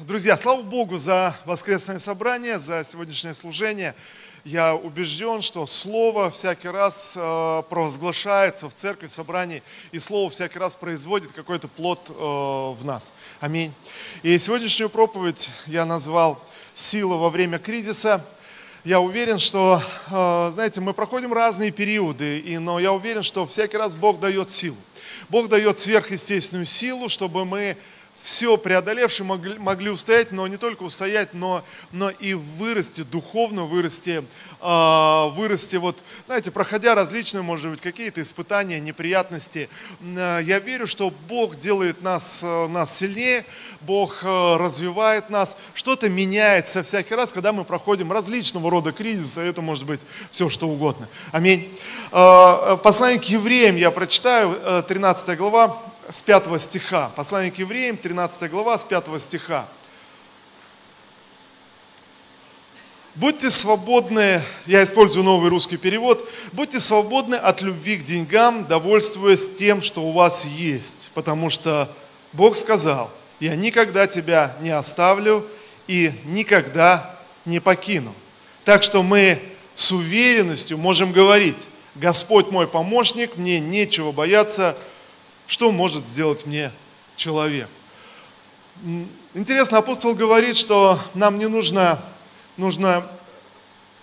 Друзья, слава Богу за воскресное собрание, за сегодняшнее служение. Я убежден, что Слово всякий раз э, провозглашается в церкви, в собрании, и Слово всякий раз производит какой-то плод э, в нас. Аминь. И сегодняшнюю проповедь я назвал «Сила во время кризиса». Я уверен, что, э, знаете, мы проходим разные периоды, и, но я уверен, что всякий раз Бог дает силу. Бог дает сверхъестественную силу, чтобы мы все преодолевшие могли, могли устоять, но не только устоять, но, но и вырасти, духовно вырасти, э, вырасти, вот, знаете, проходя различные, может быть, какие-то испытания, неприятности. Э, я верю, что Бог делает нас, э, нас сильнее, Бог э, развивает нас, что-то меняется всякий раз, когда мы проходим различного рода кризисы, это может быть все, что угодно. Аминь. Э, послание к евреям я прочитаю, э, 13 глава, с 5 стиха. Послание к евреям, 13 глава, с 5 стиха. Будьте свободны, я использую новый русский перевод, будьте свободны от любви к деньгам, довольствуясь тем, что у вас есть, потому что Бог сказал, я никогда тебя не оставлю и никогда не покину. Так что мы с уверенностью можем говорить, Господь мой помощник, мне нечего бояться, что может сделать мне человек. Интересно, апостол говорит, что нам не нужно, нужно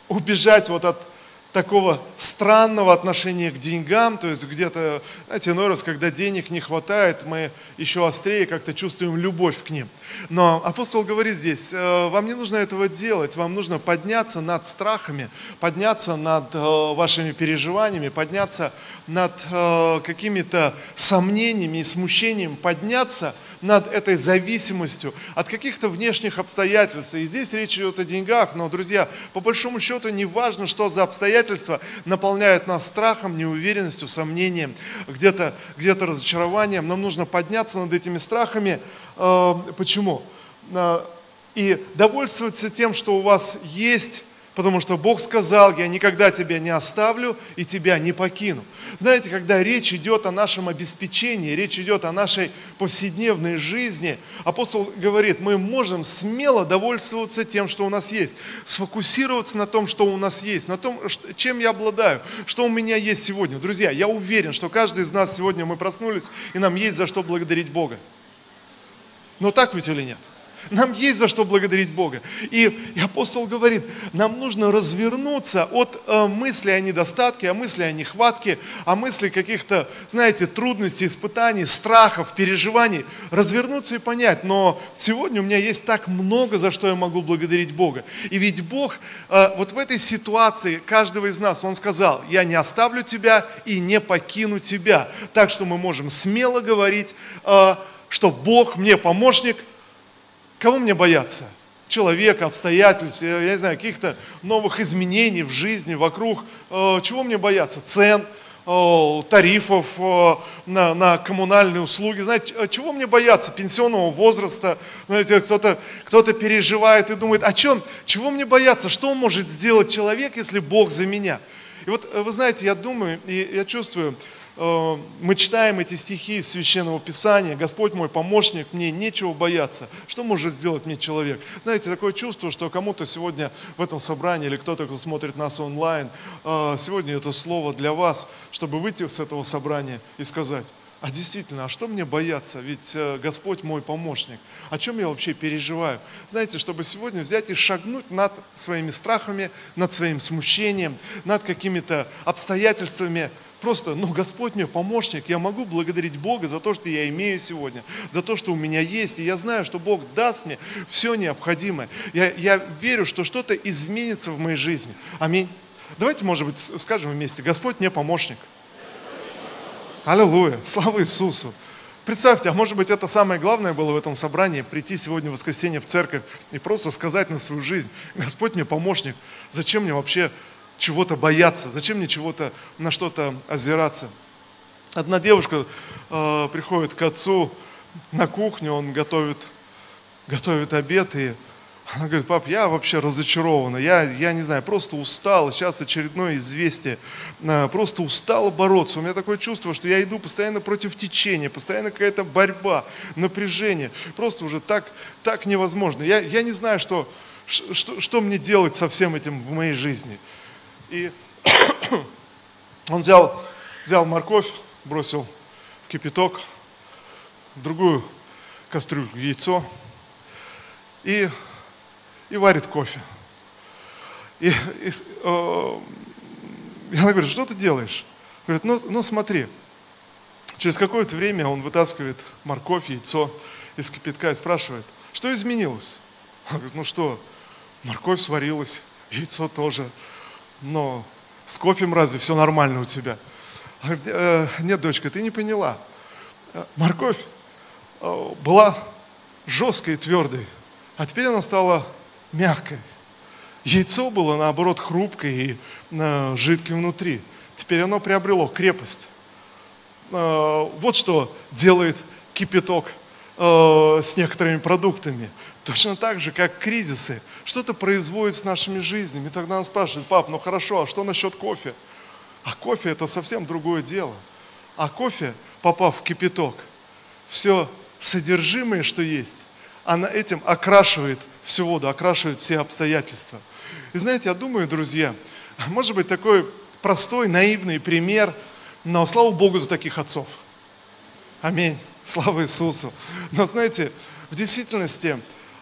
убежать вот от такого странного отношения к деньгам, то есть где-то, знаете, иной раз, когда денег не хватает, мы еще острее как-то чувствуем любовь к ним. Но апостол говорит здесь, «Э, вам не нужно этого делать, вам нужно подняться над страхами, подняться над э, вашими переживаниями, подняться над э, какими-то сомнениями и смущением, подняться – над этой зависимостью от каких-то внешних обстоятельств. И здесь речь идет о деньгах, но, друзья, по большому счету не важно, что за обстоятельства наполняют нас страхом, неуверенностью, сомнением, где-то где разочарованием. Нам нужно подняться над этими страхами. Э, почему? Э, и довольствоваться тем, что у вас есть, Потому что Бог сказал, я никогда тебя не оставлю и тебя не покину. Знаете, когда речь идет о нашем обеспечении, речь идет о нашей повседневной жизни, апостол говорит, мы можем смело довольствоваться тем, что у нас есть, сфокусироваться на том, что у нас есть, на том, чем я обладаю, что у меня есть сегодня. Друзья, я уверен, что каждый из нас сегодня мы проснулись, и нам есть за что благодарить Бога. Но так ведь или нет? Нам есть за что благодарить Бога. И, и апостол говорит, нам нужно развернуться от э, мысли о недостатке, о мысли о нехватке, о мысли каких-то, знаете, трудностей, испытаний, страхов, переживаний. Развернуться и понять, но сегодня у меня есть так много, за что я могу благодарить Бога. И ведь Бог э, вот в этой ситуации каждого из нас, Он сказал, я не оставлю тебя и не покину тебя. Так что мы можем смело говорить, э, что Бог мне помощник – Кого мне бояться? Человека, обстоятельств, я не знаю, каких-то новых изменений в жизни, вокруг. Э, чего мне бояться? Цен, э, тарифов э, на, на коммунальные услуги. Знаете, чего мне бояться? Пенсионного возраста. Знаете, кто-то кто переживает и думает, о чем? Чего мне бояться? Что может сделать человек, если Бог за меня? И вот, вы знаете, я думаю, и я чувствую, мы читаем эти стихи из Священного Писания, Господь мой помощник, мне нечего бояться. Что может сделать мне человек? Знаете, такое чувство, что кому-то сегодня в этом собрании, или кто-то, кто смотрит нас онлайн, э, сегодня это слово для вас, чтобы выйти с этого собрания и сказать, а действительно, а что мне бояться? Ведь э, Господь мой помощник. О чем я вообще переживаю? Знаете, чтобы сегодня взять и шагнуть над своими страхами, над своим смущением, над какими-то обстоятельствами, Просто, ну, Господь мне помощник, я могу благодарить Бога за то, что я имею сегодня, за то, что у меня есть, и я знаю, что Бог даст мне все необходимое. Я, я верю, что что-то изменится в моей жизни. Аминь. Давайте, может быть, скажем вместе, Господь мне помощник. Аллилуйя, слава Иисусу. Представьте, а может быть это самое главное было в этом собрании, прийти сегодня в воскресенье в церковь и просто сказать на свою жизнь, Господь мне помощник, зачем мне вообще чего-то бояться? Зачем мне чего-то на что-то озираться? Одна девушка э, приходит к отцу на кухню, он готовит, готовит обед, и Она говорит, пап, я вообще разочарована, я, я не знаю, просто устал, сейчас очередное известие, э, просто устал бороться. У меня такое чувство, что я иду постоянно против течения, постоянно какая-то борьба, напряжение. Просто уже так, так невозможно. Я, я не знаю, что, что, что мне делать со всем этим в моей жизни. И он взял, взял морковь, бросил в кипяток, в другую кастрюльку яйцо и и варит кофе. И, и э, и она говорит, что ты делаешь? Говорит, ну, ну смотри. Через какое-то время он вытаскивает морковь, яйцо из кипятка и спрашивает, что изменилось? Она говорит, ну что, морковь сварилась, яйцо тоже, но с кофем разве все нормально у тебя? Э, нет, дочка, ты не поняла. Морковь э, была жесткой и твердой, а теперь она стала мягкое. Яйцо было, наоборот, хрупкое и э, жидким внутри. Теперь оно приобрело крепость. Э, вот что делает кипяток э, с некоторыми продуктами. Точно так же, как кризисы. Что-то производит с нашими жизнями. И тогда он спрашивает, пап, ну хорошо, а что насчет кофе? А кофе это совсем другое дело. А кофе, попав в кипяток, все содержимое, что есть, она этим окрашивает всю воду, окрашивает все обстоятельства. И знаете, я думаю, друзья, может быть такой простой, наивный пример, но слава Богу за таких отцов. Аминь. Слава Иисусу. Но знаете, в действительности,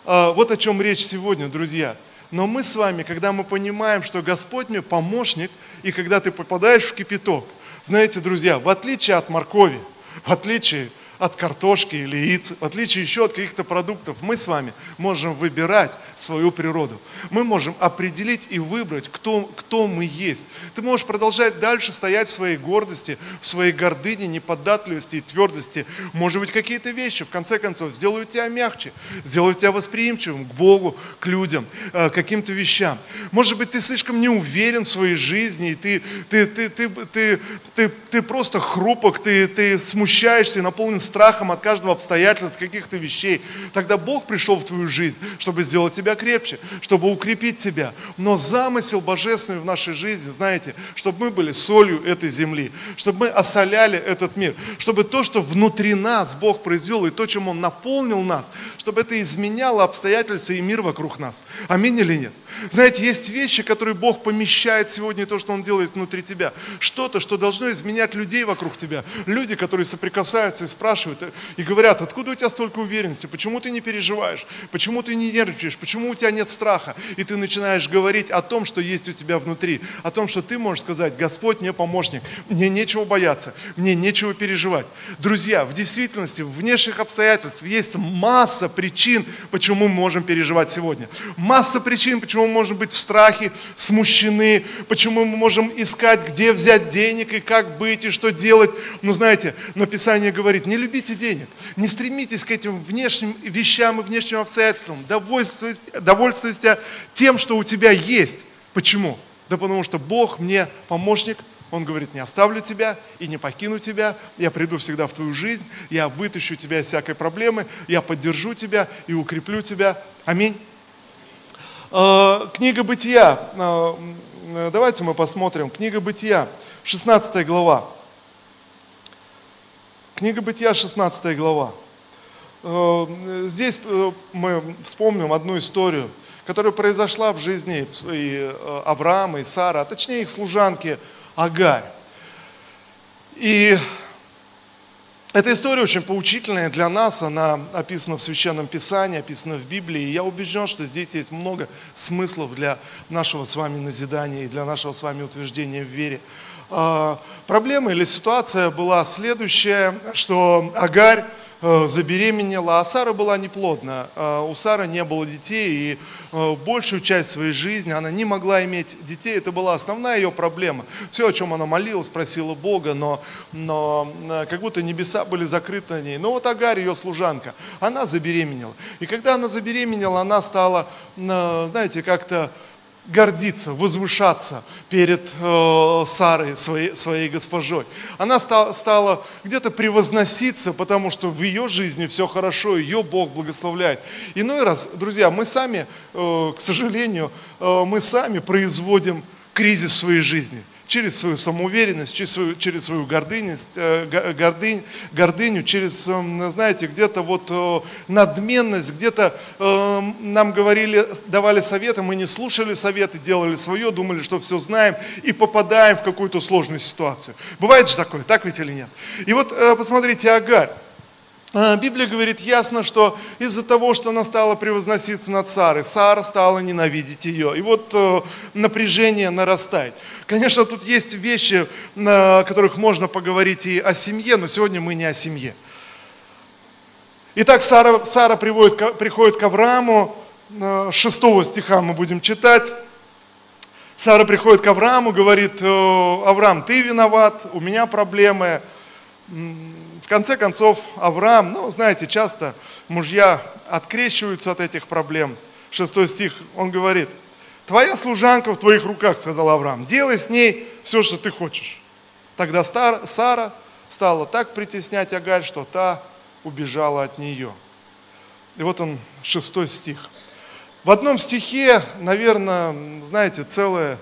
вот о чем речь сегодня, друзья. Но мы с вами, когда мы понимаем, что Господь мне помощник, и когда ты попадаешь в кипяток, знаете, друзья, в отличие от моркови, в отличие от картошки или яиц, в отличие еще от каких-то продуктов, мы с вами можем выбирать свою природу. Мы можем определить и выбрать, кто, кто мы есть. Ты можешь продолжать дальше стоять в своей гордости, в своей гордыне, неподатливости и твердости. Может быть, какие-то вещи, в конце концов, сделают тебя мягче, сделают тебя восприимчивым к Богу, к людям, э, к каким-то вещам. Может быть, ты слишком не уверен в своей жизни, и ты, ты, ты, ты, ты, ты, ты просто хрупок, ты, ты смущаешься и наполнен страхом от каждого обстоятельства, каких-то вещей, тогда Бог пришел в твою жизнь, чтобы сделать тебя крепче, чтобы укрепить тебя. Но замысел божественный в нашей жизни, знаете, чтобы мы были солью этой земли, чтобы мы осоляли этот мир, чтобы то, что внутри нас Бог произвел, и то, чем Он наполнил нас, чтобы это изменяло обстоятельства и мир вокруг нас. Аминь или нет? Знаете, есть вещи, которые Бог помещает сегодня, то, что Он делает внутри тебя. Что-то, что должно изменять людей вокруг тебя. Люди, которые соприкасаются и спрашивают, спрашивают и говорят, откуда у тебя столько уверенности, почему ты не переживаешь, почему ты не нервничаешь, почему у тебя нет страха. И ты начинаешь говорить о том, что есть у тебя внутри, о том, что ты можешь сказать, Господь мне помощник, мне нечего бояться, мне нечего переживать. Друзья, в действительности, в внешних обстоятельствах есть масса причин, почему мы можем переживать сегодня. Масса причин, почему мы можем быть в страхе, смущены, почему мы можем искать, где взять денег и как быть и что делать. Но знаете, но Писание говорит, не любите любите денег, не стремитесь к этим внешним вещам и внешним обстоятельствам, довольствуйтесь, довольствуйтесь тем, что у тебя есть. Почему? Да потому что Бог мне помощник, он говорит, не оставлю тебя и не покину тебя, я приду всегда в твою жизнь, я вытащу тебя из всякой проблемы, я поддержу тебя и укреплю тебя. Аминь. Э, книга Бытия. Э, давайте мы посмотрим. Книга Бытия, 16 глава. Книга Бытия, 16 глава. Э, здесь э, мы вспомним одну историю, которая произошла в жизни и э, Авраама и Сара, а точнее их служанки Агарь. И эта история очень поучительная для нас, она описана в Священном Писании, описана в Библии. И я убежден, что здесь есть много смыслов для нашего с вами назидания и для нашего с вами утверждения в вере. А, проблема или ситуация была следующая, что Агарь э, забеременела, а Сара была неплодна. А, у Сары не было детей, и э, большую часть своей жизни она не могла иметь детей. Это была основная ее проблема. Все, о чем она молилась, просила Бога, но, но э, как будто небеса были закрыты на ней. Но вот Агарь, ее служанка, она забеременела. И когда она забеременела, она стала, знаете, как-то гордиться, возвышаться перед э, Сарой, своей, своей госпожой. Она стала, стала где-то превозноситься, потому что в ее жизни все хорошо, ее Бог благословляет. Иной раз, друзья, мы сами, э, к сожалению, э, мы сами производим кризис в своей жизни через свою самоуверенность, через свою, через свою э, гордынь, гордыню, через, эм, знаете, где-то вот э, надменность, где-то эм, нам говорили, давали советы, мы не слушали советы, делали свое, думали, что все знаем и попадаем в какую-то сложную ситуацию. Бывает же такое, так ведь или нет? И вот э, посмотрите, Агарь. А, Библия говорит ясно, что из-за того, что она стала превозноситься над Сарой, Сара стала ненавидеть ее. И вот э, напряжение нарастает. Конечно, тут есть вещи, о которых можно поговорить и о семье, но сегодня мы не о семье. Итак, Сара, Сара приводит, приходит к Аврааму, 6 э, стиха мы будем читать. Сара приходит к Аврааму, говорит, «Э, Авраам, ты виноват, у меня проблемы, в конце концов, Авраам, ну, знаете, часто мужья открещиваются от этих проблем. Шестой стих, он говорит, твоя служанка в твоих руках, сказал Авраам, делай с ней все, что ты хочешь. Тогда Сара стала так притеснять Агаль, что та убежала от нее. И вот он, шестой стих. В одном стихе, наверное, знаете, целая,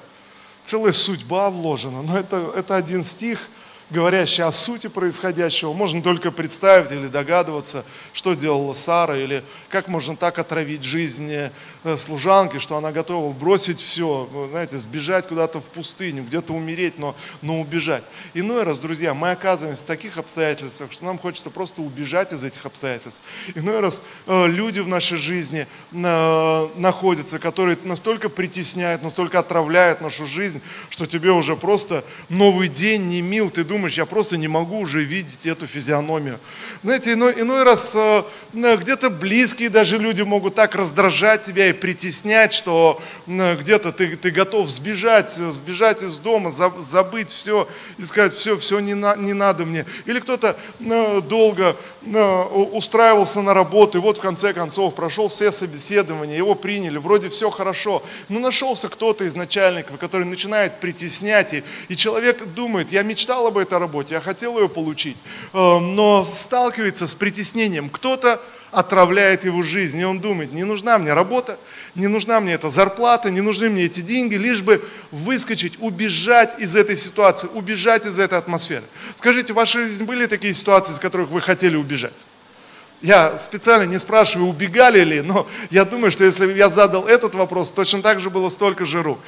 целая судьба вложена, но это, это один стих – говорящий о сути происходящего. Можно только представить или догадываться, что делала Сара, или как можно так отравить жизнь э, служанки, что она готова бросить все, знаете, сбежать куда-то в пустыню, где-то умереть, но, но убежать. Иной раз, друзья, мы оказываемся в таких обстоятельствах, что нам хочется просто убежать из этих обстоятельств. Иной раз э, люди в нашей жизни э, находятся, которые настолько притесняют, настолько отравляют нашу жизнь, что тебе уже просто новый день не мил, ты думаешь, думаешь, я просто не могу уже видеть эту физиономию. Знаете, иной, иной раз э, где-то близкие даже люди могут так раздражать тебя и притеснять, что где-то ты, ты готов сбежать, сбежать из дома, забыть все и сказать, все, все не, на, не надо мне. Или кто-то долго устраивался на работу, и вот в конце концов прошел все собеседования, его приняли, вроде все хорошо, но нашелся кто-то из начальников, который начинает притеснять, и, и человек думает, я мечтал об этом, этой работе, я хотел ее получить, э, но сталкивается с притеснением. Кто-то отравляет его жизнь, и он думает, не нужна мне работа, не нужна мне эта зарплата, не нужны мне эти деньги, лишь бы выскочить, убежать из этой ситуации, убежать из этой атмосферы. Скажите, в вашей жизни были такие ситуации, из которых вы хотели убежать? Я специально не спрашиваю, убегали ли, но я думаю, что если я задал этот вопрос, точно так же было столько же рук.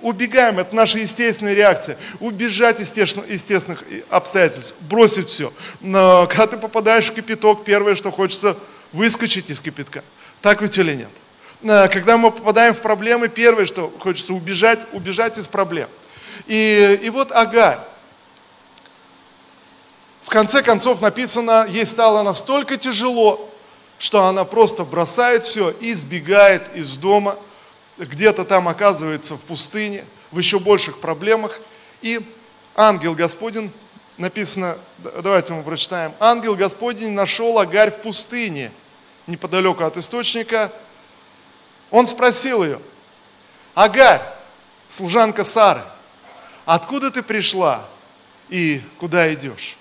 Убегаем, это наша естественная реакция. Убежать из естественных обстоятельств, бросить все. Но когда ты попадаешь в кипяток, первое, что хочется, выскочить из кипятка. Так ведь или нет? Когда мы попадаем в проблемы, первое, что хочется убежать, убежать из проблем. И, и вот Агарь, в конце концов написано, ей стало настолько тяжело, что она просто бросает все и сбегает из дома, где-то там оказывается в пустыне, в еще больших проблемах. И ангел Господень, написано, давайте мы прочитаем, ангел Господень нашел Агарь в пустыне, неподалеку от источника. Он спросил ее, Агарь, служанка Сары, откуда ты пришла и куда идешь?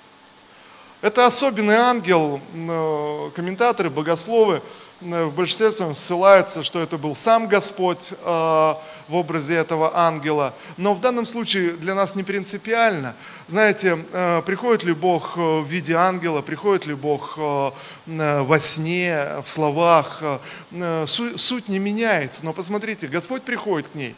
Это особенный ангел, э, комментаторы, богословы э, в большинстве своем ссылаются, что это был сам Господь э, в образе этого ангела. Но в данном случае для нас не принципиально. Знаете, приходит ли Бог в виде ангела, приходит ли Бог во сне, в словах, суть не меняется. Но посмотрите, Господь приходит к ней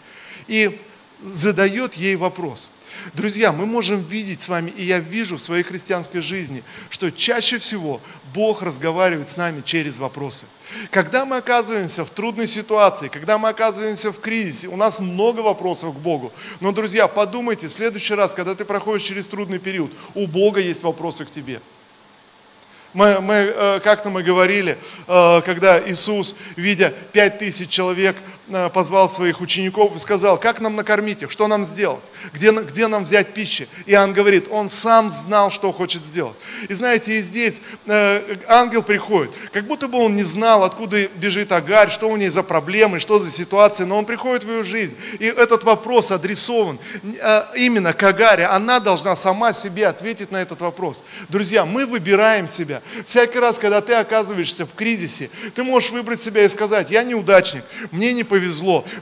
и задает ей вопрос – Друзья, мы можем видеть с вами, и я вижу в своей христианской жизни, что чаще всего Бог разговаривает с нами через вопросы. Когда мы оказываемся в трудной ситуации, когда мы оказываемся в кризисе, у нас много вопросов к Богу. Но, друзья, подумайте, в следующий раз, когда ты проходишь через трудный период, у Бога есть вопросы к тебе. Мы, мы, э, как-то мы говорили, э, когда Иисус, видя пять тысяч человек, позвал своих учеников и сказал, как нам накормить их, что нам сделать, где, где нам взять пищи. Иоанн говорит, он сам знал, что хочет сделать. И знаете, и здесь э, ангел приходит, как будто бы он не знал, откуда бежит Агарь, что у ней за проблемы, что за ситуация, но он приходит в ее жизнь. И этот вопрос адресован э, именно к Агаре. Она должна сама себе ответить на этот вопрос. Друзья, мы выбираем себя. Всякий раз, когда ты оказываешься в кризисе, ты можешь выбрать себя и сказать, я неудачник, мне не повезло,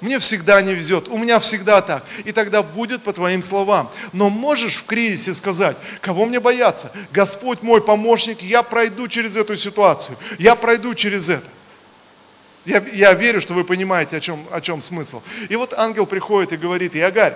мне всегда не везет, у меня всегда так. И тогда будет по твоим словам. Но можешь в кризисе сказать, кого мне бояться? Господь мой помощник, я пройду через эту ситуацию, я пройду через это. Я, я верю, что вы понимаете, о чем, о чем смысл. И вот ангел приходит и говорит, Иогарь,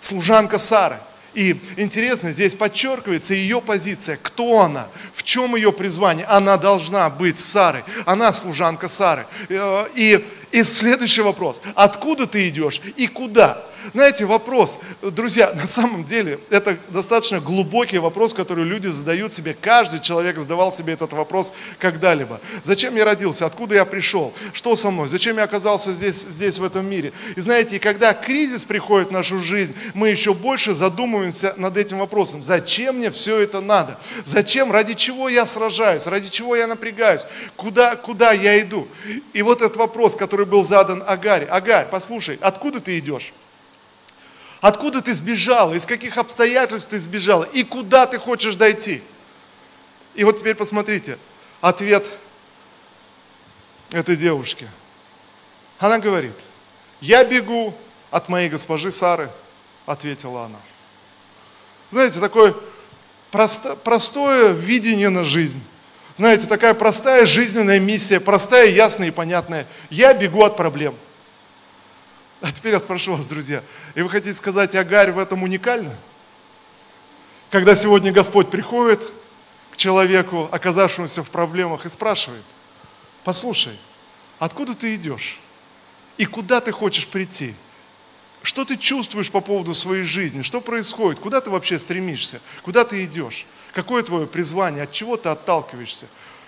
служанка Сары, и интересно, здесь подчеркивается ее позиция, кто она, в чем ее призвание. Она должна быть Сарой, она служанка Сары. Э, и, и следующий вопрос, откуда ты идешь и куда? Знаете, вопрос, друзья, на самом деле это достаточно глубокий вопрос, который люди задают себе. Каждый человек задавал себе этот вопрос когда-либо. Зачем я родился? Откуда я пришел? Что со мной? Зачем я оказался здесь, здесь в этом мире? И знаете, и когда кризис приходит в нашу жизнь, мы еще больше задумываемся над этим вопросом. Зачем мне все это надо? Зачем? Ради чего я сражаюсь? Ради чего я напрягаюсь? Куда, куда я иду? И вот этот вопрос, который был задан Агаре. Агарь, послушай, откуда ты идешь? Откуда ты сбежала? Из каких обстоятельств ты сбежала? И куда ты хочешь дойти? И вот теперь посмотрите, ответ этой девушки. Она говорит, я бегу от моей госпожи Сары, ответила она. Знаете, такое просто, простое видение на жизнь. Знаете, такая простая жизненная миссия, простая, ясная и понятная. Я бегу от проблем – а теперь я спрошу вас, друзья, и вы хотите сказать, Агарь в этом уникальна? Когда сегодня Господь приходит к человеку, оказавшемуся в проблемах, и спрашивает, послушай, откуда ты идешь? И куда ты хочешь прийти? Что ты чувствуешь по поводу своей жизни? Что происходит? Куда ты вообще стремишься? Куда ты идешь? Какое твое призвание? От чего ты отталкиваешься?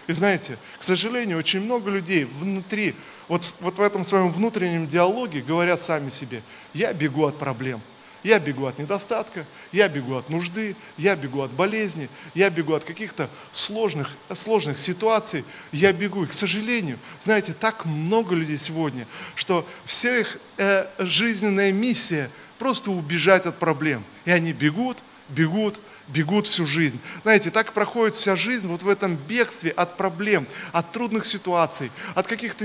И знаете, к сожалению, очень много людей внутри вот, вот в этом своем внутреннем диалоге говорят сами себе, я бегу от проблем, я бегу от недостатка, я бегу от нужды, я бегу от болезни, я бегу от каких-то сложных, сложных ситуаций, я бегу. И, к сожалению, знаете, так много людей сегодня, что вся их э, жизненная миссия просто убежать от проблем. И они бегут, бегут, бегут всю жизнь. Знаете, так проходит вся жизнь вот в этом бегстве от проблем, от трудных ситуаций, от каких-то,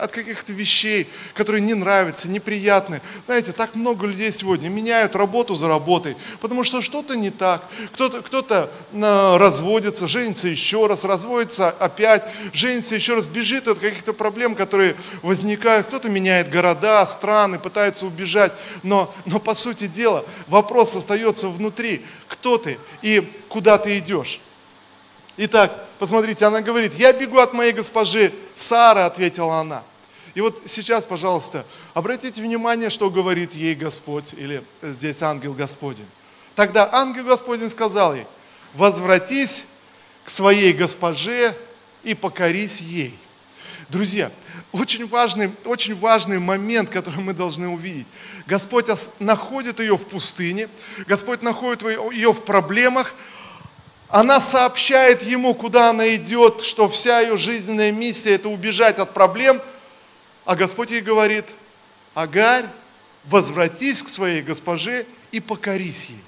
от каких-то вещей, которые не нравятся, неприятны. Знаете, так много людей сегодня меняют работу за работой, потому что что-то не так. Кто-то, кто-то а, разводится, женится еще раз, разводится опять, женится еще раз, бежит от каких-то проблем, которые возникают. Кто-то меняет города, страны, пытается убежать. Но, но по сути дела вопрос остается внутри. Кто ты? и куда ты идешь. Итак, посмотрите, она говорит, я бегу от моей госпожи. Сара, ответила она. И вот сейчас, пожалуйста, обратите внимание, что говорит ей Господь, или здесь ангел Господень. Тогда ангел Господень сказал ей, возвратись к своей госпоже и покорись ей. Друзья, очень важный, очень важный момент, который мы должны увидеть. Господь находит ее в пустыне, Господь находит ее в проблемах, она сообщает ему, куда она идет, что вся ее жизненная миссия – это убежать от проблем, а Господь ей говорит, Агарь, возвратись к своей госпоже и покорись ей.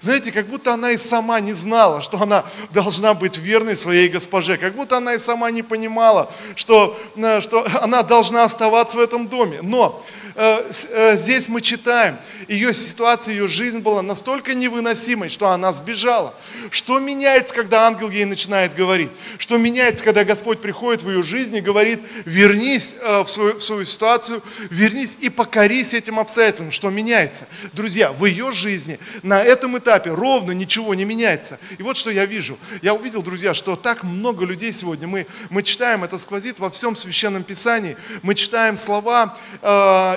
Знаете, как будто она и сама не знала, что она должна быть верной своей госпоже. Как будто она и сама не понимала, что, э, что она должна оставаться в этом доме. Но Э, э, здесь мы читаем, ее ситуация, ее жизнь была настолько невыносимой, что она сбежала. Что меняется, когда ангел ей начинает говорить? Что меняется, когда Господь приходит в ее жизнь и говорит, вернись э, в свою, в свою ситуацию, вернись и покорись этим обстоятельствам. Что меняется? Друзья, в ее жизни на этом этапе ровно ничего не меняется. И вот что я вижу. Я увидел, друзья, что так много людей сегодня, мы, мы читаем, это сквозит во всем Священном Писании, мы читаем слова э,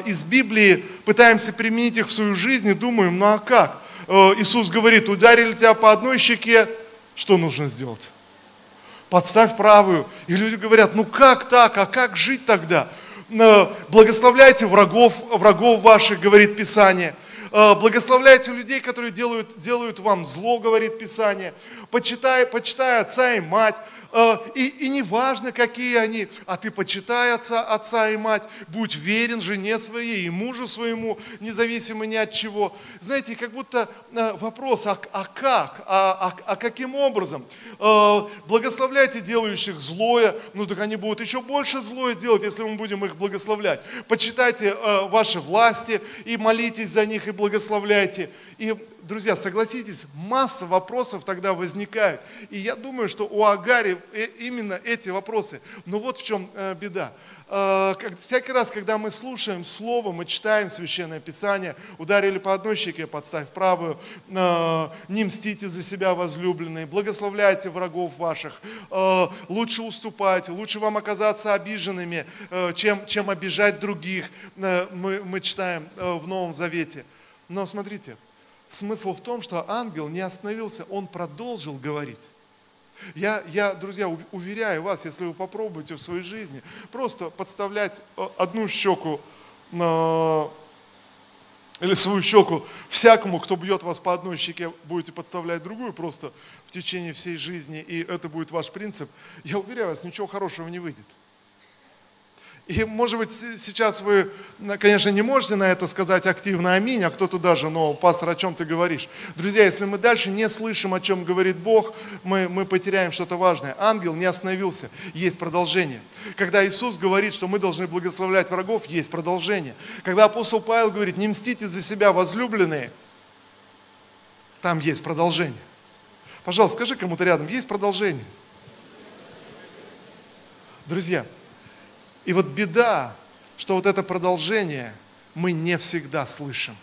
из Библии, пытаемся применить их в свою жизнь и думаем, ну а как? Э, Иисус говорит, ударили тебя по одной щеке, что нужно сделать? Подставь правую. И люди говорят, ну как так, а как жить тогда? Благословляйте врагов, врагов ваших, говорит Писание. Благословляйте людей, которые делают, делают вам зло, говорит Писание. Почитай, почитай отца и мать, Э, и, и не важно, какие они, а ты почитай отца, отца и мать, будь верен жене своей и мужу своему, независимо ни от чего. Знаете, как будто э, вопрос, а, а как, а, а, а каким образом? Э, благословляйте делающих злое, ну так они будут еще больше злое делать, если мы будем их благословлять. Почитайте ваши власти и молитесь за них и благословляйте. И друзья, согласитесь, масса вопросов тогда возникает. И я думаю, что у Агари э, именно эти вопросы. Но вот в чем э, беда. Э, всякий раз, когда мы слушаем Слово, мы читаем Священное Писание, ударили по одной щеке, подставь правую, не мстите за себя, возлюбленные, благословляйте врагов ваших, лучше уступайте, лучше вам оказаться обиженными, чем, чем обижать других, мы, мы читаем в Новом Завете. Но смотрите, Смысл в том, что ангел не остановился, он продолжил говорить. Я, я, друзья, уверяю вас, если вы попробуете в своей жизни просто подставлять э, одну щеку на или свою щеку всякому, кто бьет вас по одной щеке, будете подставлять другую просто в течение всей жизни, и это будет ваш принцип, я уверяю вас, ничего хорошего не выйдет. И, может быть, сейчас вы, конечно, не можете на это сказать активно «Аминь», а кто-то даже, но, пастор, о чем ты говоришь? Друзья, если мы дальше не слышим, о чем говорит Бог, мы, мы потеряем что-то важное. Ангел не остановился, есть продолжение. Когда Иисус говорит, что мы должны благословлять врагов, есть продолжение. Когда апостол Павел говорит «Не мстите за себя, возлюбленные», там есть продолжение. Пожалуйста, скажи кому-то рядом, есть продолжение. Друзья, и вот беда, что вот это продолжение мы не всегда слышим.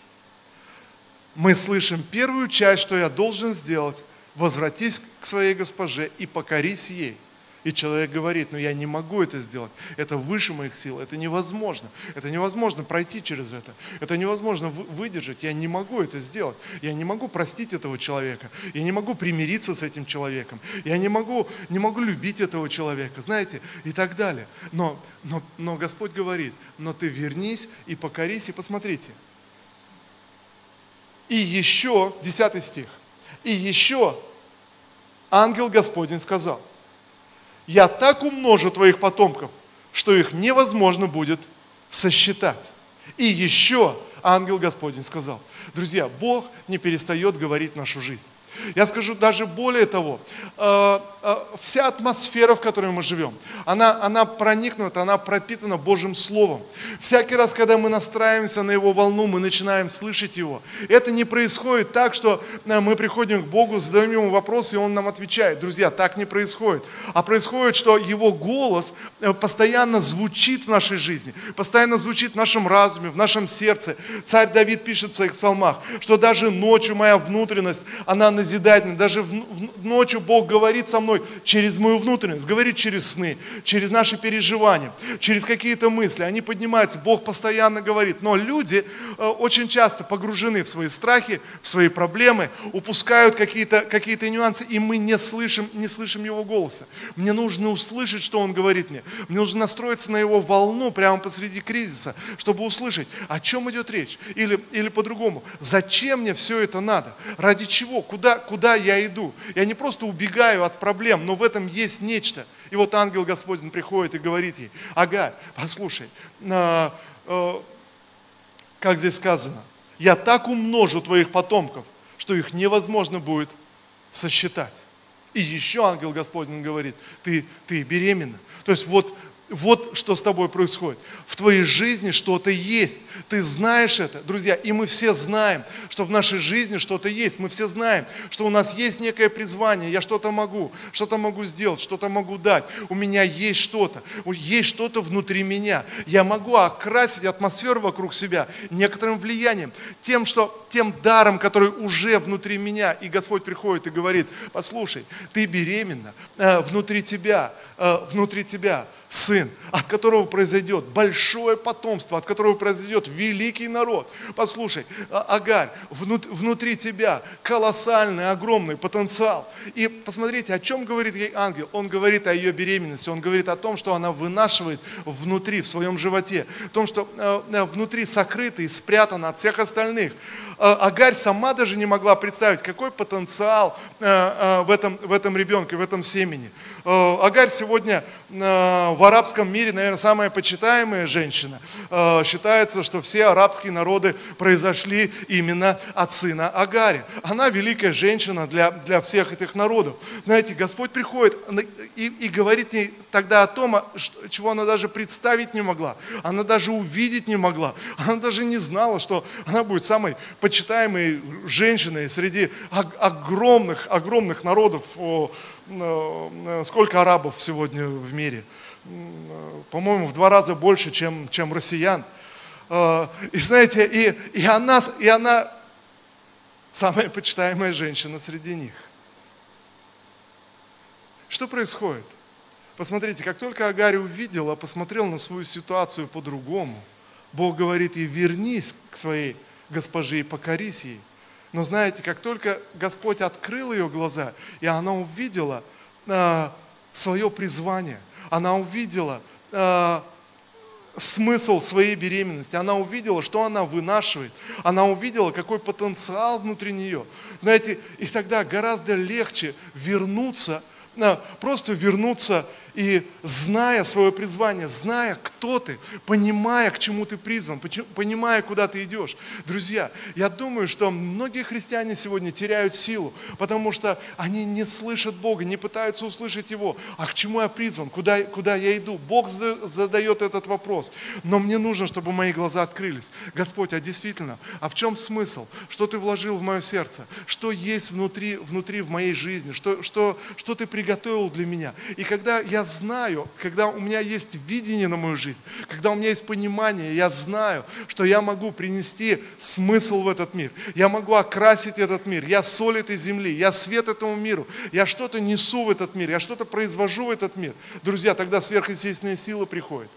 Мы слышим первую часть, что я должен сделать, возвратись к своей госпоже и покорись ей – и человек говорит, ну я не могу это сделать, это выше моих сил, это невозможно, это невозможно пройти через это, это невозможно выдержать, я не могу это сделать, я не могу простить этого человека, я не могу примириться с этим человеком, я не могу, не могу любить этого человека, знаете, и так далее. Но, но, но Господь говорит, но ты вернись и покорись, и посмотрите. И еще, 10 стих, и еще ангел Господень сказал, я так умножу твоих потомков, что их невозможно будет сосчитать. И еще ангел Господень сказал, друзья, Бог не перестает говорить нашу жизнь. Я скажу даже более того, э, э, вся атмосфера, в которой мы живем, она, она проникнута, она пропитана Божьим Словом. Всякий раз, когда мы настраиваемся на Его волну, мы начинаем слышать Его. Это не происходит так, что э, мы приходим к Богу, задаем Ему вопрос, и Он нам отвечает. Друзья, так не происходит. А происходит, что Его голос постоянно звучит в нашей жизни, постоянно звучит в нашем разуме, в нашем сердце. Царь Давид пишет в своих псалмах, что даже ночью моя внутренность, она назидательно. Даже в, в, ночью Бог говорит со мной через мою внутренность, говорит через сны, через наши переживания, через какие-то мысли. Они поднимаются, Бог постоянно говорит. Но люди э, очень часто погружены в свои страхи, в свои проблемы, упускают какие-то какие нюансы, и мы не слышим, не слышим Его голоса. Мне нужно услышать, что Он говорит мне. Мне нужно настроиться на Его волну прямо посреди кризиса, чтобы услышать, о чем идет речь. Или, или по-другому, зачем мне все это надо? Ради чего? Куда куда, куда я иду. Я не просто убегаю от проблем, но в этом есть нечто. И вот ангел Господень приходит и говорит ей, ага, послушай, а, а, как здесь сказано, я так умножу твоих потомков, что их невозможно будет сосчитать. И еще ангел Господень говорит, ты, ты беременна. То есть вот вот что с тобой происходит. В твоей жизни что-то есть. Ты знаешь это, друзья, и мы все знаем, что в нашей жизни что-то есть. Мы все знаем, что у нас есть некое призвание. Я что-то могу, что-то могу сделать, что-то могу дать. У меня есть что-то, есть что-то внутри меня. Я могу окрасить атмосферу вокруг себя некоторым влиянием, тем, что, тем даром, который уже внутри меня. И Господь приходит и говорит, послушай, ты беременна, э, внутри тебя, э, внутри тебя сын от которого произойдет большое потомство, от которого произойдет великий народ. Послушай, а, Агарь, внутри тебя колоссальный, огромный потенциал. И посмотрите, о чем говорит ей ангел? Он говорит о ее беременности, он говорит о том, что она вынашивает внутри, в своем животе, о том, что э, э, внутри сокрыто и спрятано от всех остальных. Э, Агарь сама даже не могла представить, какой потенциал в этом, в этом ребенке, в этом семени. Агарь сегодня в арабском мире, наверное, самая почитаемая женщина. Считается, что все арабские народы произошли именно от сына Агаря. Она великая женщина для, для всех этих народов. Знаете, Господь приходит и, и говорит ей тогда о том, чего она даже представить не могла. Она даже увидеть не могла. Она даже не знала, что она будет самой почитаемой женщиной среди огромных, огромных народов. Сколько арабов сегодня в мире? По-моему, в два раза больше, чем, чем россиян. И знаете, и, и, она, и она самая почитаемая женщина среди них. Что происходит? Посмотрите, как только Агарь увидела, посмотрел на свою ситуацию по-другому, Бог говорит ей, вернись к своей госпоже и покорись ей. Но знаете, как только Господь открыл ее глаза, и она увидела э, свое призвание, она увидела э, смысл своей беременности, она увидела, что она вынашивает, она увидела, какой потенциал внутри нее. Знаете, и тогда гораздо легче вернуться, э, просто вернуться и зная свое призвание, зная, кто ты, понимая, к чему ты призван, понимая, куда ты идешь. Друзья, я думаю, что многие христиане сегодня теряют силу, потому что они не слышат Бога, не пытаются услышать Его. А к чему я призван? Куда, куда я иду? Бог задает этот вопрос. Но мне нужно, чтобы мои глаза открылись. Господь, а действительно, а в чем смысл? Что ты вложил в мое сердце? Что есть внутри, внутри в моей жизни? Что, что, что ты приготовил для меня? И когда я знаю, когда у меня есть видение на мою жизнь, когда у меня есть понимание, я знаю, что я могу принести смысл в этот мир, я могу окрасить этот мир, я соль этой земли, я свет этому миру, я что-то несу в этот мир, я что-то произвожу в этот мир. Друзья, тогда сверхъестественная сила приходит.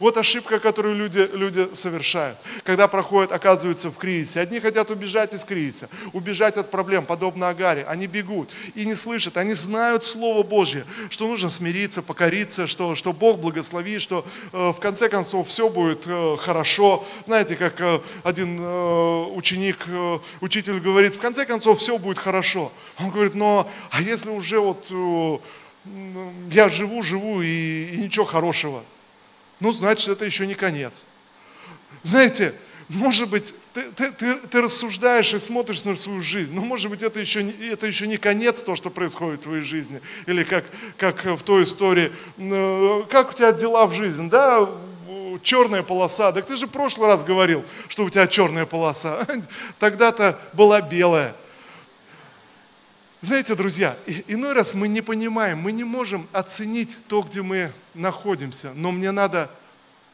Вот ошибка, которую люди, люди совершают, когда проходят, оказываются в кризисе. Одни хотят убежать из кризиса, убежать от проблем, подобно Агаре. Они бегут и не слышат, они знают Слово Божье, что нужно смириться, покориться, что, что Бог благословит, что э, в конце концов все будет э, хорошо. Знаете, как э, один э, ученик, э, учитель говорит, в конце концов все будет хорошо. Он говорит, но а если уже вот э, я живу, живу и, и ничего хорошего ну, значит, это еще не конец. Знаете, может быть, ты, ты, ты, ты рассуждаешь и смотришь на свою жизнь, но может быть, это еще, это еще не конец, то, что происходит в твоей жизни. Или как, как в той истории, э, как у тебя дела в жизни, да, черная полоса. Так ты же в прошлый раз говорил, что у тебя черная полоса. Тогда-то была белая. Знаете, друзья, иной раз мы не понимаем, мы не можем оценить то, где мы находимся, но мне надо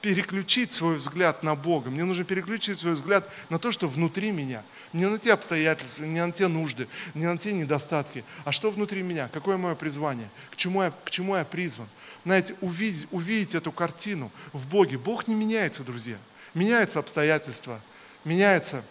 переключить свой взгляд на Бога. Мне нужно переключить свой взгляд на то, что внутри меня. Не на те обстоятельства, не на те нужды, не на те недостатки, а что внутри меня, какое мое призвание, к чему я, к чему я призван. Знаете, увидеть, увидеть эту картину в Боге. Бог не меняется, друзья. Меняются обстоятельства, меняется,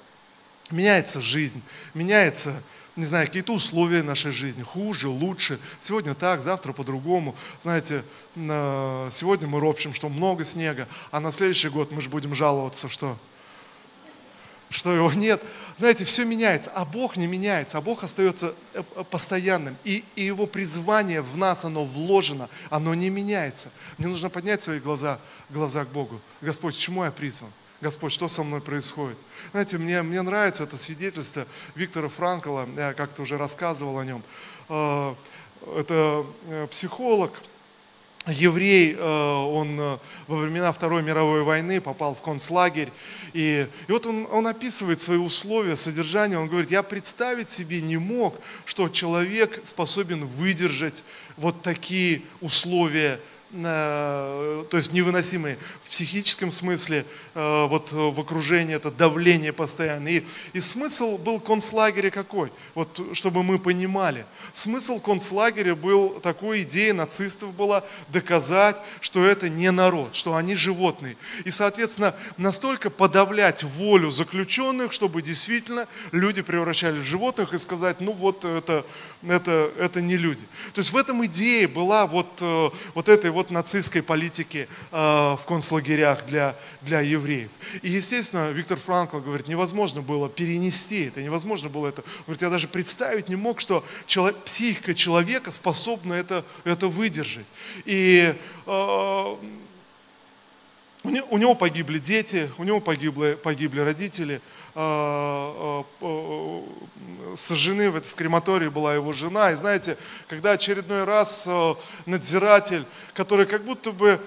меняется жизнь, меняется не знаю, какие-то условия нашей жизни, хуже, лучше. Сегодня так, завтра по-другому. Знаете, сегодня мы ропщим, что много снега, а на следующий год мы же будем жаловаться, что, что его нет. Знаете, все меняется, а Бог не меняется, а Бог остается э, э, постоянным. И, и Его призвание в нас, оно вложено, оно не меняется. Мне нужно поднять свои глаза, глаза к Богу. Господь, чему я призван? Господь, что со мной происходит? Знаете, мне, мне нравится это свидетельство Виктора Франкла, я как-то уже рассказывал о нем. Э, это э, психолог, еврей, э, он во времена Второй мировой войны попал в концлагерь, и, и вот он, он описывает свои условия, содержание, он говорит, я представить себе не мог, что человек способен выдержать вот такие условия то есть невыносимые в психическом смысле, вот в окружении это давление постоянно. И, и смысл был концлагеря какой? Вот чтобы мы понимали. Смысл концлагеря был, такой идея нацистов была доказать, что это не народ, что они животные. И, соответственно, настолько подавлять волю заключенных, чтобы действительно люди превращались в животных и сказать, ну вот это, это, это не люди. То есть в этом идее была вот, вот этой вот вот нацистской политики э, в концлагерях для, для евреев. И, естественно, Виктор Франкл говорит, невозможно было перенести это, невозможно было это. Он говорит, я даже представить не мог, что человек, психика человека способна это, это выдержать. И э, у него погибли дети, у него погибли, погибли родители. А, а, сожжены в крематории была его жена. И знаете, когда очередной раз а, надзиратель, который как будто бы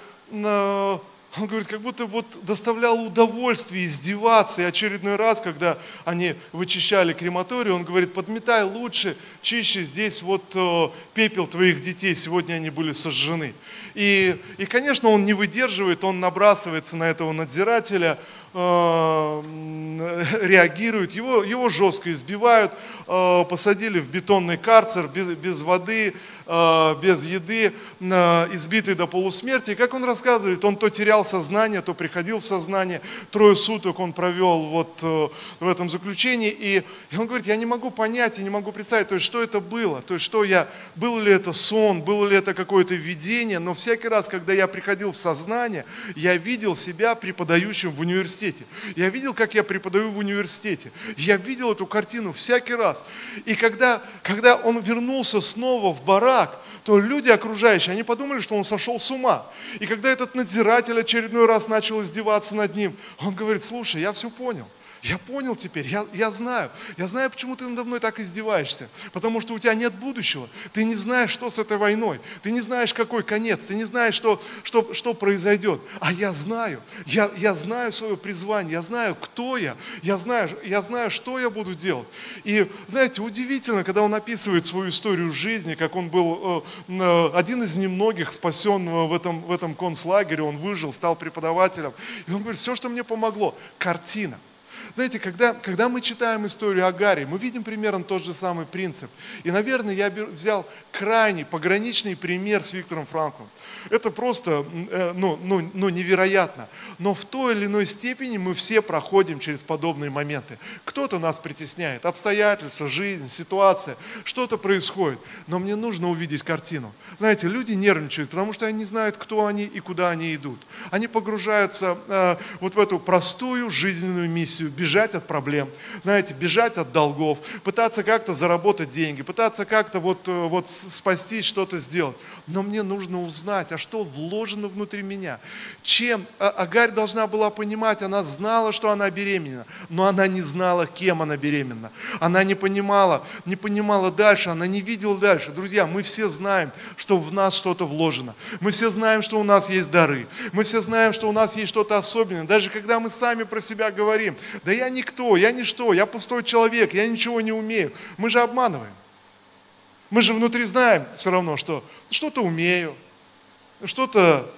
он говорит, как будто вот доставлял удовольствие издеваться. И очередной раз, когда они вычищали крематорий, он говорит, подметай лучше, чище здесь вот э, пепел твоих детей, сегодня они были сожжены. И, и, конечно, он не выдерживает, он набрасывается на этого надзирателя, Э, реагируют, его, его жестко избивают, э, посадили в бетонный карцер без, без воды, э, без еды, избитый до полусмерти. И как он рассказывает, он то терял сознание, то приходил в сознание. Трое суток он провел вот в этом заключении. И, и он говорит, я не могу понять, я не могу представить, то есть что это было, то есть что я, был ли это сон, было ли это какое-то видение, но всякий раз, когда я приходил в сознание, я видел себя преподающим в университете университете. Я видел, как я преподаю в университете. Я видел эту картину всякий раз. И когда, когда он вернулся снова в барак, то люди окружающие, они подумали, что он сошел с ума. И когда этот надзиратель очередной раз начал издеваться над ним, он говорит, слушай, я все понял. Я понял теперь, я, я знаю. Я знаю, почему ты надо мной так издеваешься. Потому что у тебя нет будущего. Ты не знаешь, что с этой войной. Ты не знаешь, какой конец. Ты не знаешь, что, что, что произойдет. А я знаю. Я, я знаю свое призвание. Я знаю, кто я. Я знаю, я знаю, что я буду делать. И, знаете, удивительно, когда он описывает свою историю жизни, как он был э, э, один из немногих спасен в этом, в этом концлагере. Он выжил, стал преподавателем. И он говорит, все, что мне помогло, картина. Знаете, когда, когда мы читаем историю Агари, мы видим примерно тот же самый принцип. И, наверное, я взял крайний, пограничный пример с Виктором Франклом. Это просто э, ну, ну, ну, невероятно. Но в той или иной степени мы все проходим через подобные моменты. Кто-то нас притесняет, обстоятельства, жизнь, ситуация, что-то происходит. Но мне нужно увидеть картину. Знаете, люди нервничают, потому что они не знают, кто они и куда они идут. Они погружаются э, вот в эту простую жизненную миссию бежать от проблем, знаете, бежать от долгов, пытаться как-то заработать деньги, пытаться как-то вот, э, вот спасти, что-то сделать. Но мне нужно узнать, а что вложено внутри меня. Чем а, Агарь должна была понимать, она знала, что она беременна, но она не знала, кем она беременна. Она не понимала, не понимала дальше, она не видела дальше. Друзья, мы все знаем, что в нас что-то вложено. Мы все знаем, что у нас есть дары. Мы все знаем, что у нас есть что-то особенное. Даже когда мы сами про себя говорим, да я никто, я ничто, я пустой человек, я ничего не умею. Мы же обманываем. Мы же внутри знаем все равно, что что-то умею, что-то...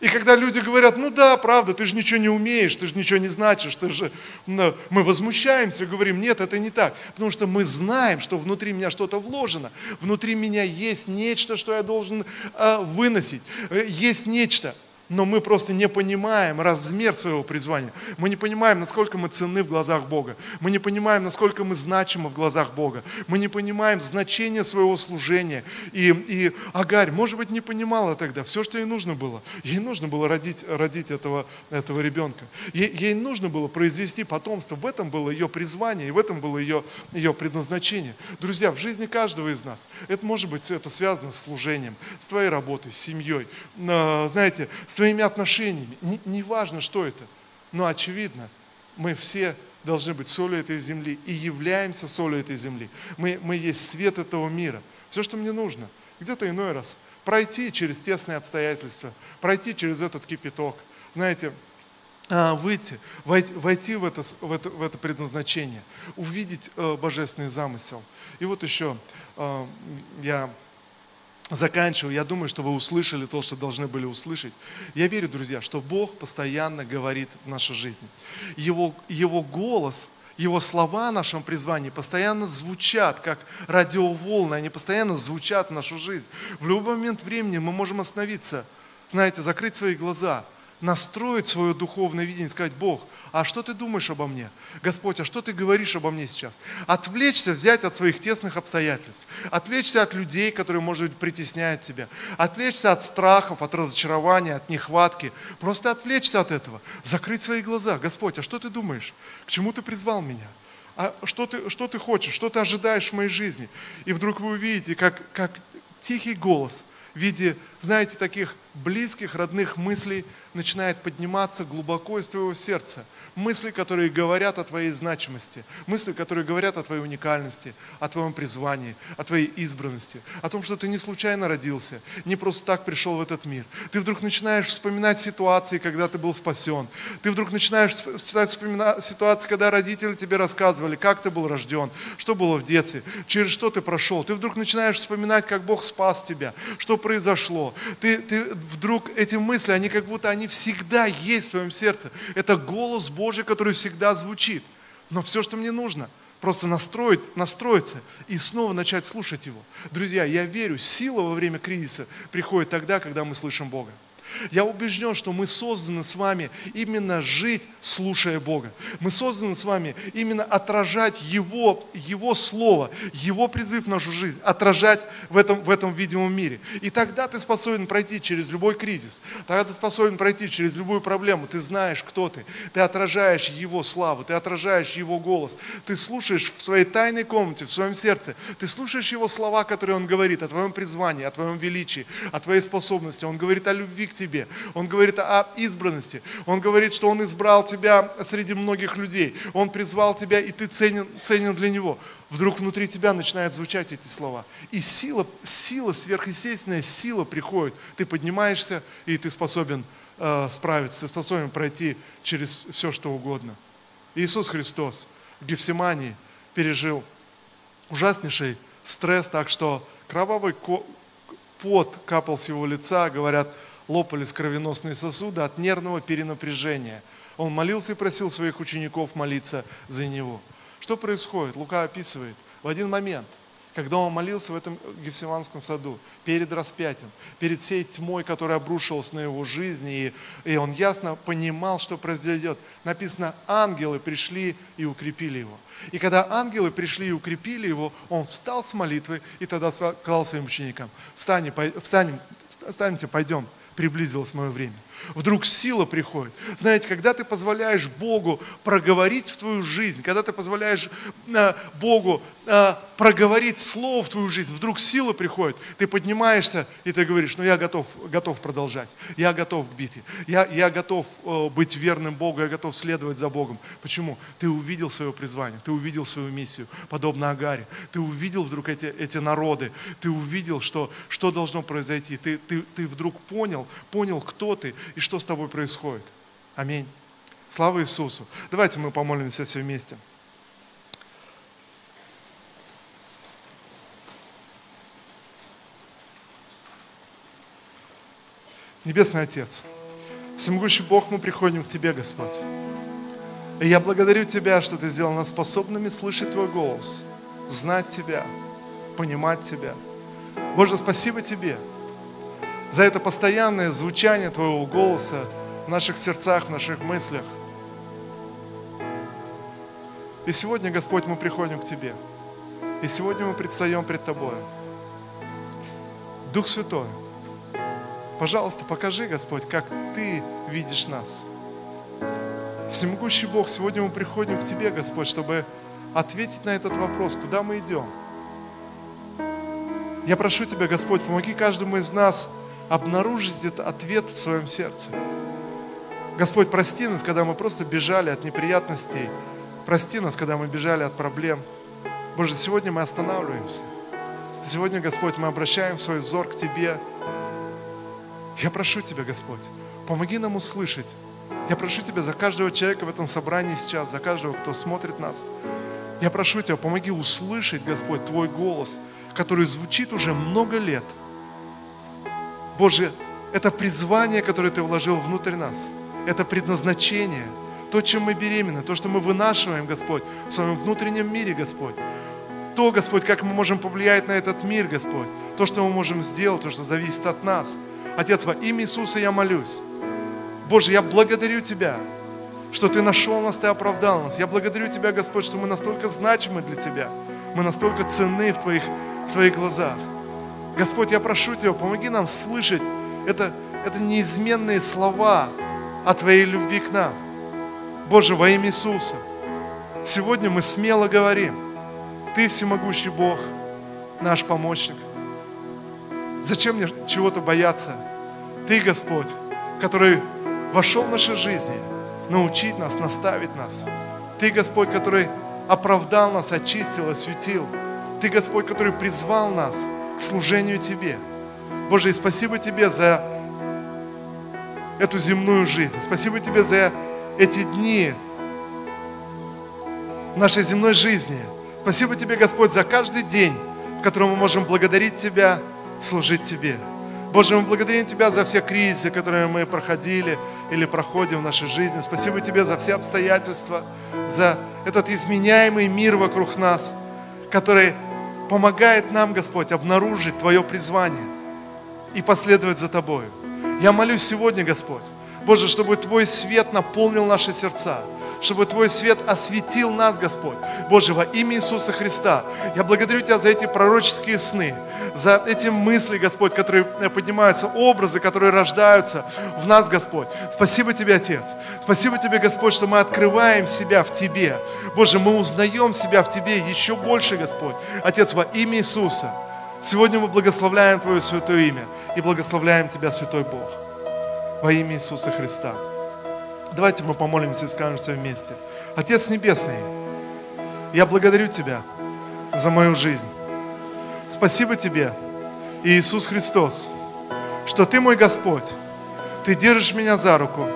И когда люди говорят, ну да, правда, ты же ничего не умеешь, ты же ничего не значишь, ты же... Мы возмущаемся, говорим, нет, это не так. Потому что мы знаем, что внутри меня что-то вложено. Внутри меня есть нечто, что я должен э, выносить. Есть нечто но мы просто не понимаем размер своего призвания. Мы не понимаем, насколько мы ценны в глазах Бога. Мы не понимаем, насколько мы значимы в глазах Бога. Мы не понимаем значение своего служения. И, и Агарь, может быть, не понимала тогда все, что ей нужно было. Ей нужно было родить, родить этого, этого ребенка. Ей, ей нужно было произвести потомство. В этом было ее призвание, и в этом было ее, ее предназначение. Друзья, в жизни каждого из нас, это может быть это связано с служением, с твоей работой, с семьей. Знаете, с своими отношениями. Не, не важно, что это, но очевидно, мы все должны быть солью этой земли и являемся солью этой земли. Мы, мы есть свет этого мира. Все, что мне нужно, где-то иной раз пройти через тесные обстоятельства, пройти через этот кипяток, знаете, а, выйти, войти, войти в, это, в, это, в это предназначение, увидеть э, божественный замысел. И вот еще э, я заканчиваю, я думаю, что вы услышали то, что должны были услышать. Я верю, друзья, что Бог постоянно говорит в нашей жизни. Его, его голос, его слова о нашем призвании постоянно звучат, как радиоволны, они постоянно звучат в нашу жизнь. В любой момент времени мы можем остановиться, знаете, закрыть свои глаза – настроить свое духовное видение, сказать, Бог, а что ты думаешь обо мне? Господь, а что ты говоришь обо мне сейчас? Отвлечься, взять от своих тесных обстоятельств, отвлечься от людей, которые, может быть, притесняют тебя, отвлечься от страхов, от разочарования, от нехватки, просто отвлечься от этого, закрыть свои глаза. Господь, а что ты думаешь? К чему ты призвал меня? А что ты, что ты хочешь? Что ты ожидаешь в моей жизни? И вдруг вы увидите, как, как тихий голос в виде, знаете, таких близких, родных мыслей начинает подниматься глубоко из твоего сердца. Мысли, которые говорят о твоей значимости, мысли, которые говорят о твоей уникальности, о твоем призвании, о твоей избранности, о том, что ты не случайно родился, не просто так пришел в этот мир. Ты вдруг начинаешь вспоминать ситуации, когда ты был спасен. Ты вдруг начинаешь вспоминать ситуации, когда родители тебе рассказывали, как ты был рожден, что было в детстве, через что ты прошел. Ты вдруг начинаешь вспоминать, как Бог спас тебя, что произошло. Ты, ты вдруг эти мысли, они как будто они всегда есть в твоем сердце. Это голос Божий, который всегда звучит. Но все, что мне нужно, просто настроить, настроиться и снова начать слушать Его. Друзья, я верю, сила во время кризиса приходит тогда, когда мы слышим Бога. Я убежден, что мы созданы с вами именно жить, слушая Бога. Мы созданы с вами именно отражать Его, Его Слово, Его призыв в нашу жизнь, отражать в этом, в этом видимом мире. И тогда ты способен пройти через любой кризис, тогда ты способен пройти через любую проблему. Ты знаешь, кто ты. Ты отражаешь Его славу, ты отражаешь Его голос. Ты слушаешь в своей тайной комнате, в своем сердце. Ты слушаешь Его слова, которые Он говорит о твоем призвании, о твоем величии, о твоей способности. Он говорит о любви к тебе. Он говорит о избранности. Он говорит, что Он избрал тебя среди многих людей. Он призвал тебя, и ты ценен, ценен для Него. Вдруг внутри тебя начинают звучать эти слова. И сила, сила, сверхъестественная сила приходит. Ты поднимаешься, и ты способен э, справиться, ты способен пройти через все, что угодно. Иисус Христос в Гефсимании пережил ужаснейший стресс, так что кровавый пот капал с его лица, говорят, лопались кровеносные сосуды от нервного перенапряжения. Он молился и просил своих учеников молиться за него. Что происходит? Лука описывает. В один момент, когда он молился в этом Гефсиманском саду, перед распятием, перед всей тьмой, которая обрушилась на его жизнь, и, и он ясно понимал, что произойдет. Написано, ангелы пришли и укрепили его. И когда ангелы пришли и укрепили его, он встал с молитвы и тогда сказал своим ученикам, встанем, встанем, встаньте, пойдем, приблизилось мое время. Вдруг сила приходит. Знаете, когда ты позволяешь Богу проговорить в твою жизнь, когда ты позволяешь э, Богу э, проговорить слово в твою жизнь, вдруг сила приходит. Ты поднимаешься и ты говоришь, ну я готов, готов продолжать, я готов к битве, я, я готов э, быть верным Богу, я готов следовать за Богом. Почему? Ты увидел свое призвание, ты увидел свою миссию, подобно Агаре. Ты увидел вдруг эти, эти народы, ты увидел, что, что должно произойти. Ты, ты, ты вдруг понял, понял, кто ты и что с тобой происходит. Аминь. Слава Иисусу. Давайте мы помолимся все вместе. Небесный Отец, всемогущий Бог, мы приходим к Тебе, Господь. И я благодарю Тебя, что Ты сделал нас способными слышать Твой голос, знать Тебя, понимать Тебя. Боже, спасибо Тебе за это постоянное звучание Твоего голоса в наших сердцах, в наших мыслях. И сегодня, Господь, мы приходим к Тебе. И сегодня мы предстаем пред Тобой. Дух Святой, пожалуйста, покажи, Господь, как Ты видишь нас. Всемогущий Бог, сегодня мы приходим к Тебе, Господь, чтобы ответить на этот вопрос, куда мы идем. Я прошу Тебя, Господь, помоги каждому из нас обнаружить этот ответ в своем сердце. Господь, прости нас, когда мы просто бежали от неприятностей. Прости нас, когда мы бежали от проблем. Боже, сегодня мы останавливаемся. Сегодня, Господь, мы обращаем свой взор к Тебе. Я прошу Тебя, Господь, помоги нам услышать. Я прошу Тебя за каждого человека в этом собрании сейчас, за каждого, кто смотрит нас. Я прошу Тебя, помоги услышать, Господь, Твой голос, который звучит уже много лет – Боже, это призвание, которое Ты вложил внутрь нас. Это предназначение. То, чем мы беременны, то, что мы вынашиваем, Господь, в своем внутреннем мире, Господь. То, Господь, как мы можем повлиять на этот мир, Господь. То, что мы можем сделать, то, что зависит от нас. Отец, во имя Иисуса я молюсь. Боже, я благодарю Тебя, что Ты нашел нас, Ты оправдал нас. Я благодарю Тебя, Господь, что мы настолько значимы для Тебя. Мы настолько ценны в Твоих, в твоих глазах. Господь, я прошу Тебя, помоги нам слышать это, это неизменные слова о Твоей любви к нам. Боже, во имя Иисуса, сегодня мы смело говорим, Ты всемогущий Бог, наш помощник. Зачем мне чего-то бояться? Ты, Господь, который вошел в наши жизни, научить нас, наставить нас. Ты, Господь, который оправдал нас, очистил, осветил. Ты, Господь, который призвал нас к служению Тебе. Боже, и спасибо Тебе за эту земную жизнь. Спасибо Тебе за эти дни нашей земной жизни. Спасибо Тебе, Господь, за каждый день, в котором мы можем благодарить Тебя, служить Тебе. Боже, мы благодарим Тебя за все кризисы, которые мы проходили или проходим в нашей жизни. Спасибо Тебе за все обстоятельства, за этот изменяемый мир вокруг нас, который помогает нам, Господь, обнаружить Твое призвание и последовать за Тобою. Я молюсь сегодня, Господь, Боже, чтобы Твой свет наполнил наши сердца, чтобы Твой свет осветил нас, Господь. Боже, во имя Иисуса Христа, я благодарю Тебя за эти пророческие сны, за эти мысли, Господь, которые поднимаются, образы, которые рождаются в нас, Господь. Спасибо Тебе, Отец. Спасибо Тебе, Господь, что мы открываем себя в Тебе. Боже, мы узнаем себя в Тебе еще больше, Господь. Отец, во имя Иисуса. Сегодня мы благословляем Твое святое имя и благословляем Тебя, Святой Бог, во имя Иисуса Христа. Давайте мы помолимся и скажем все вместе. Отец Небесный, я благодарю Тебя за мою жизнь. Спасибо Тебе, Иисус Христос, что Ты мой Господь, Ты держишь меня за руку,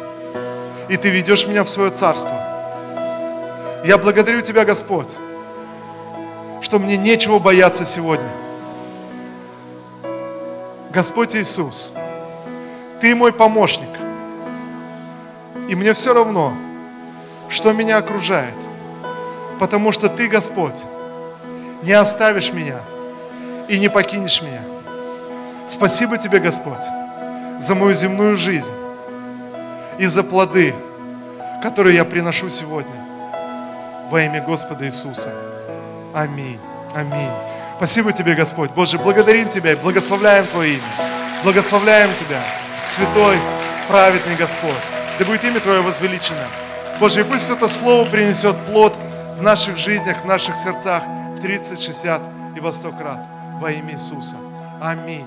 и Ты ведешь меня в свое царство. Я благодарю Тебя, Господь, что мне нечего бояться сегодня – Господь Иисус, Ты мой помощник. И мне все равно, что меня окружает, потому что Ты, Господь, не оставишь меня и не покинешь меня. Спасибо Тебе, Господь, за мою земную жизнь и за плоды, которые я приношу сегодня. Во имя Господа Иисуса. Аминь. Аминь. Спасибо Тебе, Господь. Боже, благодарим Тебя и благословляем Твое имя. Благословляем Тебя, святой, праведный Господь. Да будет имя Твое возвеличено. Боже, и пусть это слово принесет плод в наших жизнях, в наших сердцах в 30, 60 и во 100 крат. Во имя Иисуса. Аминь.